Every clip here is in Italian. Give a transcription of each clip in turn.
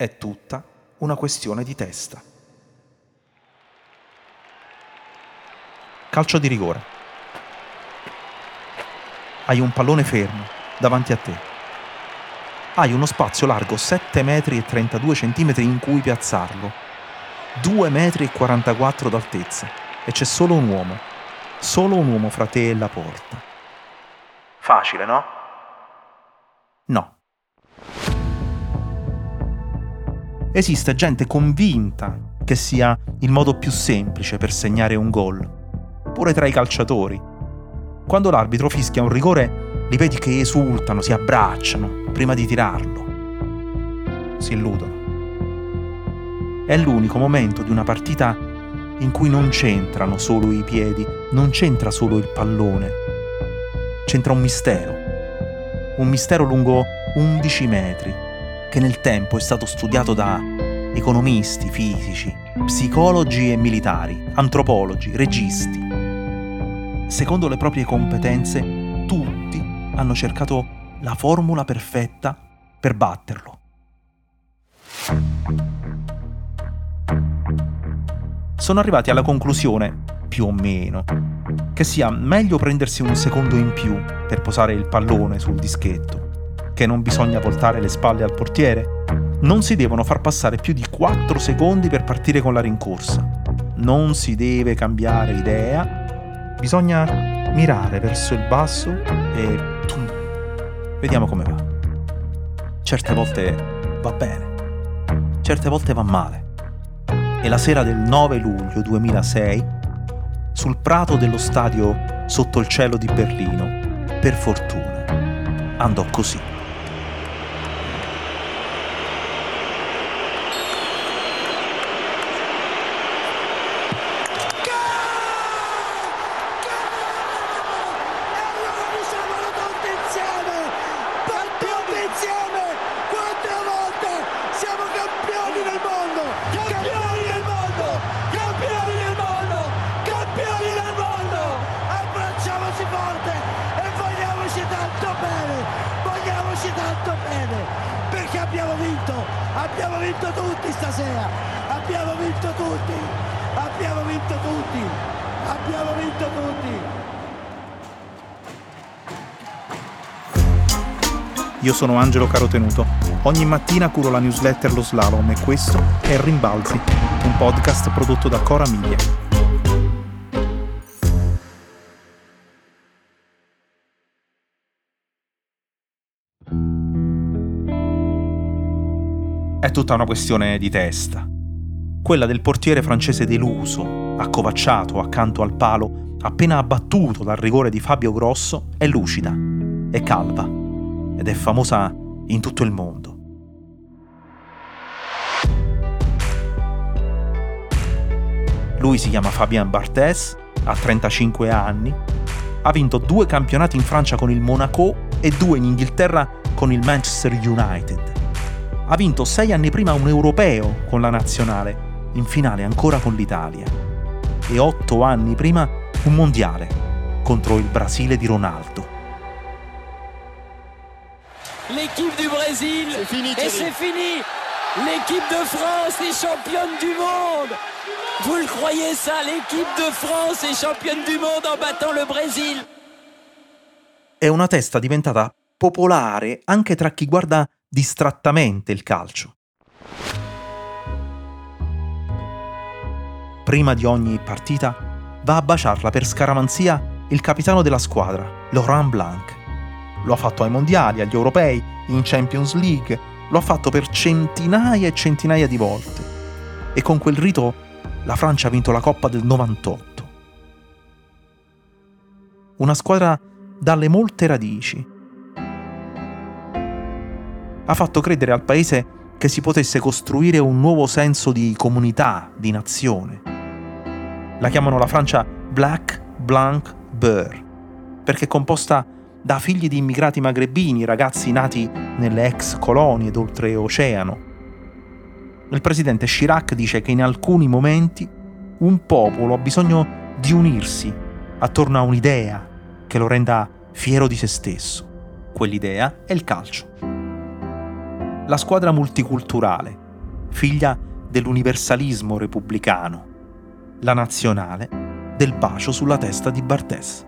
È tutta una questione di testa. Calcio di rigore. Hai un pallone fermo davanti a te. Hai uno spazio largo 7 metri e 32 centimetri in cui piazzarlo. 2 metri e 44 d'altezza. E c'è solo un uomo. Solo un uomo fra te e la porta. Facile, no? No. Esiste gente convinta che sia il modo più semplice per segnare un gol, pure tra i calciatori. Quando l'arbitro fischia un rigore, li vedi che esultano, si abbracciano prima di tirarlo. Si illudono. È l'unico momento di una partita in cui non c'entrano solo i piedi, non c'entra solo il pallone. C'entra un mistero. Un mistero lungo 11 metri che nel tempo è stato studiato da economisti, fisici, psicologi e militari, antropologi, registi. Secondo le proprie competenze, tutti hanno cercato la formula perfetta per batterlo. Sono arrivati alla conclusione, più o meno, che sia meglio prendersi un secondo in più per posare il pallone sul dischetto che non bisogna voltare le spalle al portiere? Non si devono far passare più di 4 secondi per partire con la rincorsa. Non si deve cambiare idea. Bisogna mirare verso il basso e... Vediamo come va. Certe volte va bene, certe volte va male. E la sera del 9 luglio 2006, sul prato dello stadio sotto il cielo di Berlino, per fortuna, andò così. Abbiamo vinto tutti. Abbiamo vinto tutti. Abbiamo vinto tutti. Io sono Angelo Carotenuto. Ogni mattina curo la newsletter Lo Slalom e questo è Rimbalzi, un podcast prodotto da Cora Miglia. È tutta una questione di testa. Quella del portiere francese deluso, accovacciato accanto al palo, appena abbattuto dal rigore di Fabio Grosso, è lucida, è calva ed è famosa in tutto il mondo. Lui si chiama Fabien Barthez, ha 35 anni, ha vinto due campionati in Francia con il Monaco e due in Inghilterra con il Manchester United ha vinto sei anni prima un europeo con la nazionale, in finale ancora con l'Italia, e otto anni prima un mondiale contro il Brasile di Ronaldo. L'équipe du Brésil c'est fini, et c'est fini. L'équipe de France est championne du monde. Vous le croyez ça L'équipe de France est championne du monde en battant le Brésil. È una testa diventata popolare anche tra chi guarda distrattamente il calcio. Prima di ogni partita va a baciarla per scaramanzia il capitano della squadra, Laurent Blanc. Lo ha fatto ai mondiali, agli europei, in Champions League, lo ha fatto per centinaia e centinaia di volte. E con quel rito la Francia ha vinto la Coppa del 98. Una squadra dalle molte radici, ha fatto credere al paese che si potesse costruire un nuovo senso di comunità, di nazione. La chiamano la Francia Black Blanc Beur, perché è composta da figli di immigrati magrebini, ragazzi nati nelle ex colonie d'oltreoceano. Il presidente Chirac dice che in alcuni momenti un popolo ha bisogno di unirsi attorno a un'idea che lo renda fiero di se stesso. Quell'idea è il calcio la squadra multiculturale, figlia dell'universalismo repubblicano, la nazionale del bacio sulla testa di Barthes.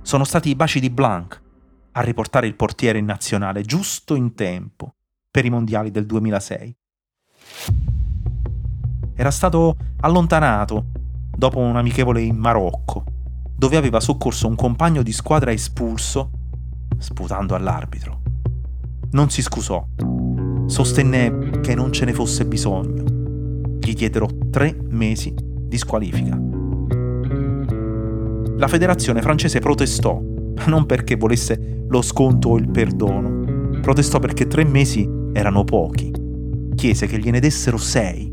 Sono stati i baci di Blanc a riportare il portiere in nazionale giusto in tempo per i mondiali del 2006. Era stato allontanato dopo un amichevole in Marocco, dove aveva soccorso un compagno di squadra espulso, sputando all'arbitro. Non si scusò, sostenne che non ce ne fosse bisogno. Gli diedero tre mesi di squalifica. La federazione francese protestò, non perché volesse lo sconto o il perdono, protestò perché tre mesi erano pochi. Chiese che gliene dessero sei.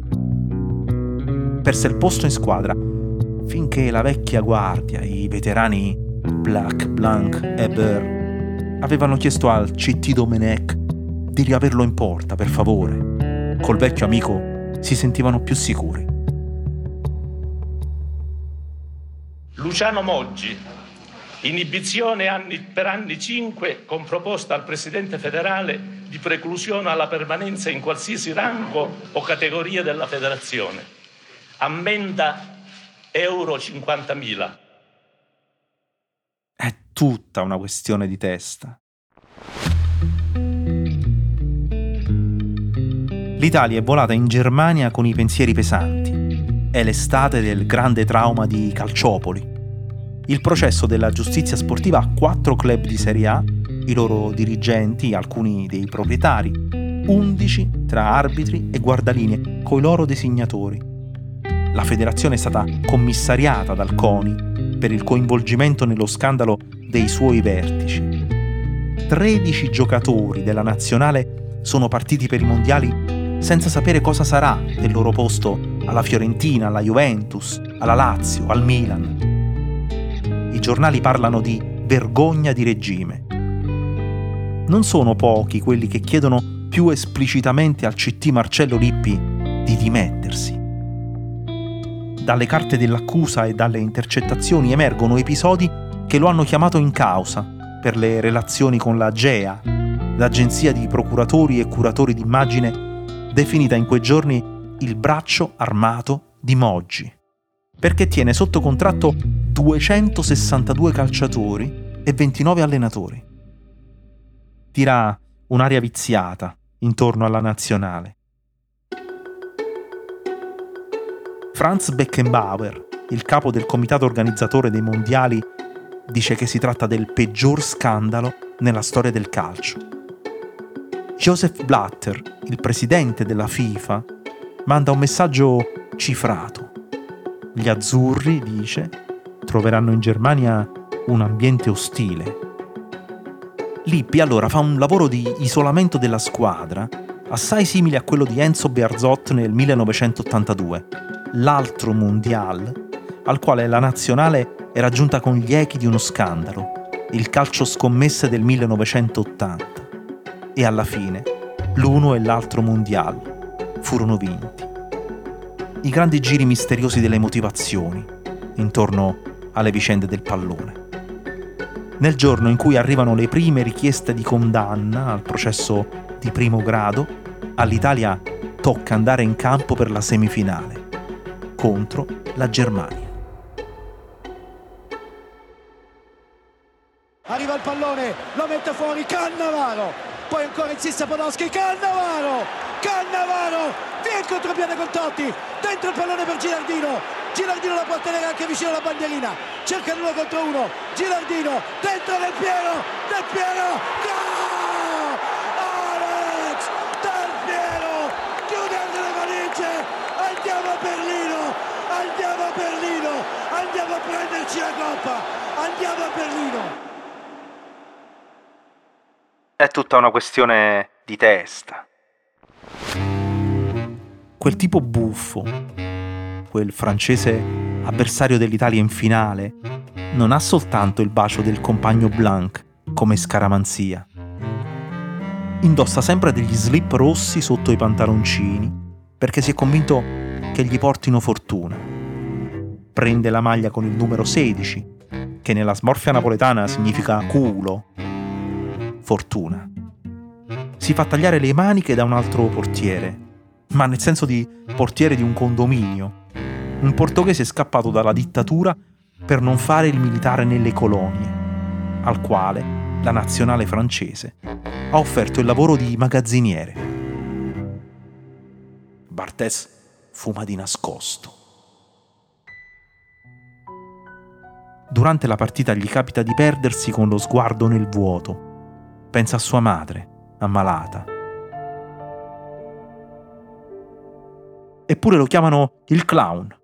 Perse il posto in squadra finché la vecchia guardia, i veterani Black, Blanc e Burr, avevano chiesto al CT Domenech di riaverlo in porta, per favore. Col vecchio amico si sentivano più sicuri. Luciano Moggi, inibizione anni, per anni 5 con proposta al Presidente federale di preclusione alla permanenza in qualsiasi rango o categoria della federazione. Ammenda euro 50.000. Tutta una questione di testa. L'Italia è volata in Germania con i pensieri pesanti. È l'estate del grande trauma di Calciopoli. Il processo della giustizia sportiva ha quattro club di Serie A, i loro dirigenti, alcuni dei proprietari, 11 tra arbitri e guardalinee, coi loro designatori la federazione è stata commissariata dal CONI per il coinvolgimento nello scandalo dei suoi vertici. 13 giocatori della nazionale sono partiti per i mondiali senza sapere cosa sarà del loro posto alla Fiorentina, alla Juventus, alla Lazio, al Milan. I giornali parlano di vergogna di regime. Non sono pochi quelli che chiedono più esplicitamente al CT Marcello Lippi di dimettersi dalle carte dell'accusa e dalle intercettazioni emergono episodi che lo hanno chiamato in causa per le relazioni con la GEA, l'agenzia di procuratori e curatori d'immagine definita in quei giorni il braccio armato di Moggi, perché tiene sotto contratto 262 calciatori e 29 allenatori. Tira un'aria viziata intorno alla nazionale Franz Beckenbauer, il capo del comitato organizzatore dei mondiali, dice che si tratta del peggior scandalo nella storia del calcio. Joseph Blatter, il presidente della FIFA, manda un messaggio cifrato. Gli azzurri, dice, troveranno in Germania un ambiente ostile. Lippi allora fa un lavoro di isolamento della squadra, assai simile a quello di Enzo Bearzot nel 1982 l'altro mondial, al quale la nazionale era giunta con gli echi di uno scandalo, il calcio scommesse del 1980. E alla fine l'uno e l'altro mondial furono vinti. I grandi giri misteriosi delle motivazioni intorno alle vicende del pallone. Nel giorno in cui arrivano le prime richieste di condanna al processo di primo grado, all'Italia tocca andare in campo per la semifinale contro la Germania. Arriva il pallone, lo mette fuori Cannavaro, poi ancora insiste Podolski, Cannavaro, Cannavaro, via il contropiede con Totti, dentro il pallone per Gilardino, Gilardino la può tenere anche vicino alla bandierina, cerca l'uno contro uno, Gilardino, dentro del Piero, del Piero, gol! Alex Del Piero, chiude le valigie, andiamo a Berlino, andiamo a Berlino, andiamo a prenderci la coppa, andiamo a Berlino. È tutta una questione di testa. Quel tipo buffo, quel francese avversario dell'Italia in finale, non ha soltanto il bacio del compagno Blanc come scaramanzia. Indossa sempre degli slip rossi sotto i pantaloncini perché si è convinto che gli portino fortuna. Prende la maglia con il numero 16, che nella smorfia napoletana significa culo, fortuna. Si fa tagliare le maniche da un altro portiere, ma nel senso di portiere di un condominio. Un portoghese scappato dalla dittatura per non fare il militare nelle colonie, al quale la nazionale francese ha offerto il lavoro di magazziniere. Barthez fuma di nascosto. Durante la partita gli capita di perdersi con lo sguardo nel vuoto. Pensa a sua madre, ammalata. Eppure lo chiamano il clown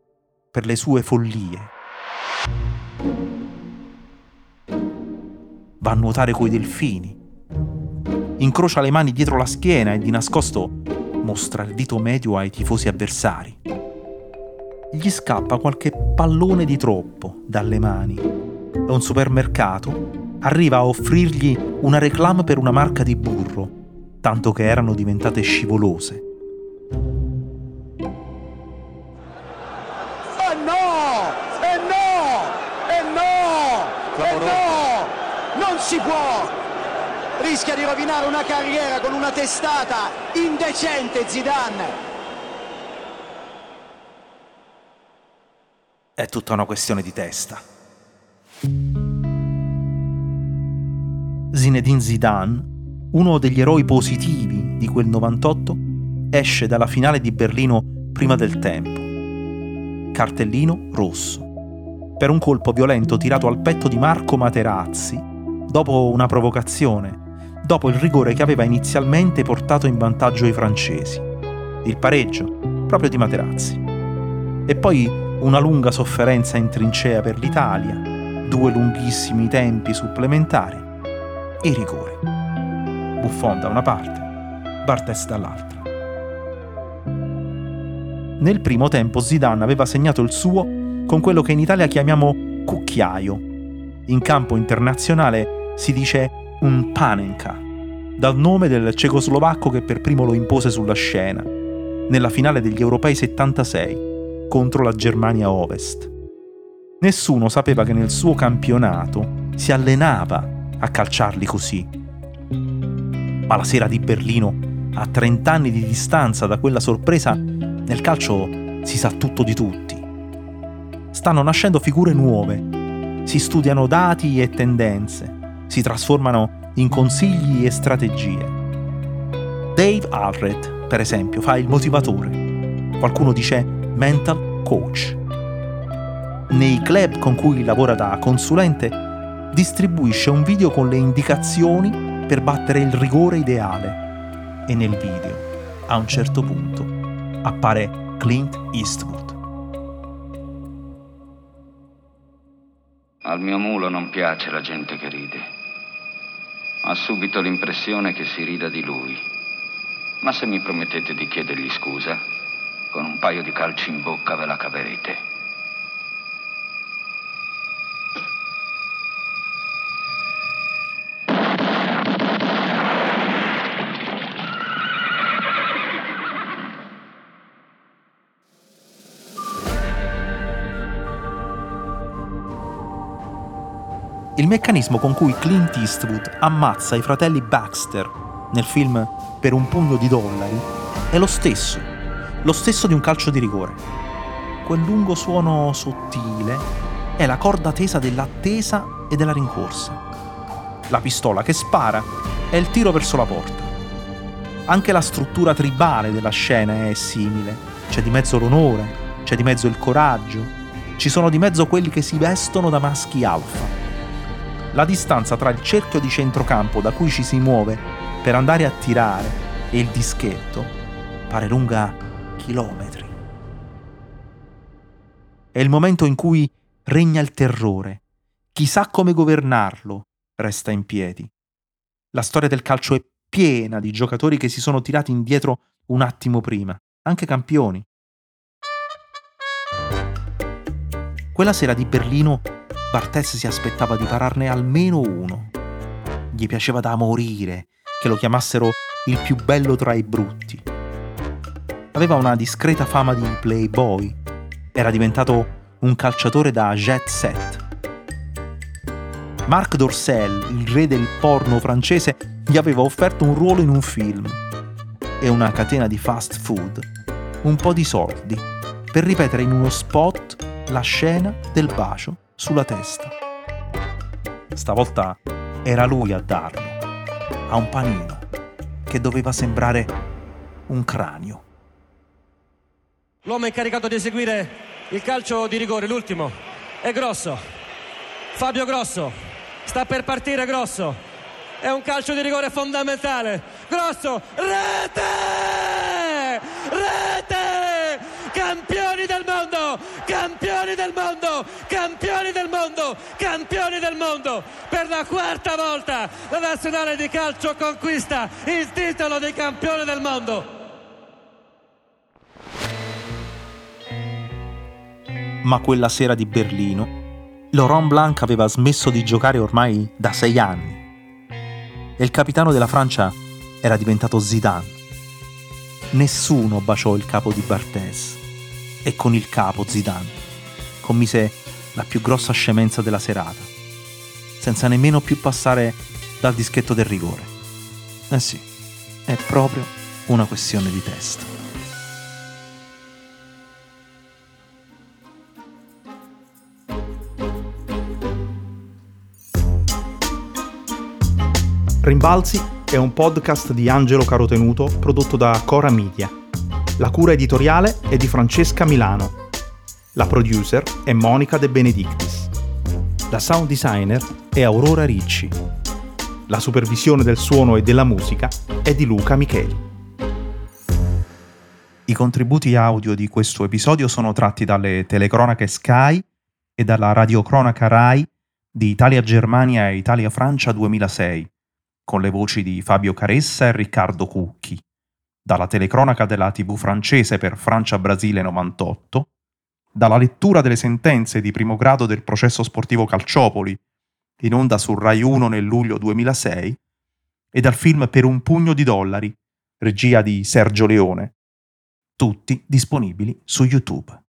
per le sue follie. Va a nuotare coi delfini. Incrocia le mani dietro la schiena e di nascosto mostra il dito medio ai tifosi avversari. Gli scappa qualche pallone di troppo dalle mani. A un supermercato arriva a offrirgli una reclame per una marca di burro, tanto che erano diventate scivolose. si può! Rischia di rovinare una carriera con una testata indecente Zidane. È tutta una questione di testa. Zinedine Zidane, uno degli eroi positivi di quel 98, esce dalla finale di Berlino prima del tempo. Cartellino rosso. Per un colpo violento tirato al petto di Marco Materazzi, dopo una provocazione, dopo il rigore che aveva inizialmente portato in vantaggio i francesi, il pareggio proprio di Materazzi. E poi una lunga sofferenza in trincea per l'Italia, due lunghissimi tempi supplementari e i rigori. Buffon da una parte, Bartes dall'altra. Nel primo tempo Zidane aveva segnato il suo con quello che in Italia chiamiamo cucchiaio. In campo internazionale si dice un panenka, dal nome del cecoslovacco che per primo lo impose sulla scena, nella finale degli Europei 76 contro la Germania Ovest. Nessuno sapeva che nel suo campionato si allenava a calciarli così. Ma la sera di Berlino, a 30 anni di distanza da quella sorpresa, nel calcio si sa tutto di tutti. Stanno nascendo figure nuove, si studiano dati e tendenze, si trasformano in consigli e strategie. Dave Allred, per esempio, fa il motivatore. Qualcuno dice mental coach. Nei club con cui lavora da consulente, distribuisce un video con le indicazioni per battere il rigore ideale. E nel video, a un certo punto, appare Clint Eastwood. Al mio mulo non piace la gente che ride. Ha subito l'impressione che si rida di lui. Ma se mi promettete di chiedergli scusa, con un paio di calci in bocca ve la caverete. il meccanismo con cui Clint Eastwood ammazza i fratelli Baxter nel film Per un pugno di dollari è lo stesso, lo stesso di un calcio di rigore. Quel lungo suono sottile è la corda tesa dell'attesa e della rincorsa. La pistola che spara è il tiro verso la porta. Anche la struttura tribale della scena è simile. C'è di mezzo l'onore, c'è di mezzo il coraggio, ci sono di mezzo quelli che si vestono da maschi alfa la distanza tra il cerchio di centrocampo da cui ci si muove per andare a tirare e il dischetto pare lunga chilometri. È il momento in cui regna il terrore. Chissà come governarlo resta in piedi. La storia del calcio è piena di giocatori che si sono tirati indietro un attimo prima, anche campioni. Quella sera di Berlino Bartes si aspettava di pararne almeno uno. Gli piaceva da morire che lo chiamassero il più bello tra i brutti. Aveva una discreta fama di playboy. Era diventato un calciatore da jet set. Marc Dorcel, il re del porno francese, gli aveva offerto un ruolo in un film e una catena di fast food, un po' di soldi, per ripetere in uno spot la scena del bacio sulla testa. Stavolta era lui a darlo, a un panino che doveva sembrare un cranio. L'uomo incaricato di eseguire il calcio di rigore, l'ultimo, è Grosso. Fabio Grosso. Sta per partire Grosso. È un calcio di rigore fondamentale. Grosso, rete! Rete! Campioni del mondo! Campioni del mondo! Campioni del mondo! Campioni del mondo! Per la quarta volta la nazionale di calcio conquista il titolo di campione del mondo. Ma quella sera di Berlino, Laurent Blanc aveva smesso di giocare ormai da sei anni e il capitano della Francia era diventato Zidane. Nessuno baciò il capo di Barthez e con il capo Zidane commise la più grossa scemenza della serata, senza nemmeno più passare dal dischetto del rigore. Eh sì, è proprio una questione di testa. Rimbalzi è un podcast di Angelo Carotenuto prodotto da Cora Media. La cura editoriale è di Francesca Milano. La producer è Monica De Benedictis. La sound designer è Aurora Ricci. La supervisione del suono e della musica è di Luca Micheli. I contributi audio di questo episodio sono tratti dalle telecronache Sky e dalla radiocronaca Rai di Italia-Germania e Italia-Francia 2006 con le voci di Fabio Caressa e Riccardo Cucchi, dalla telecronaca della TV francese per Francia-Brasile 98, dalla lettura delle sentenze di primo grado del processo sportivo Calciopoli, in onda su Rai 1 nel luglio 2006, e dal film Per un pugno di dollari, regia di Sergio Leone, tutti disponibili su YouTube.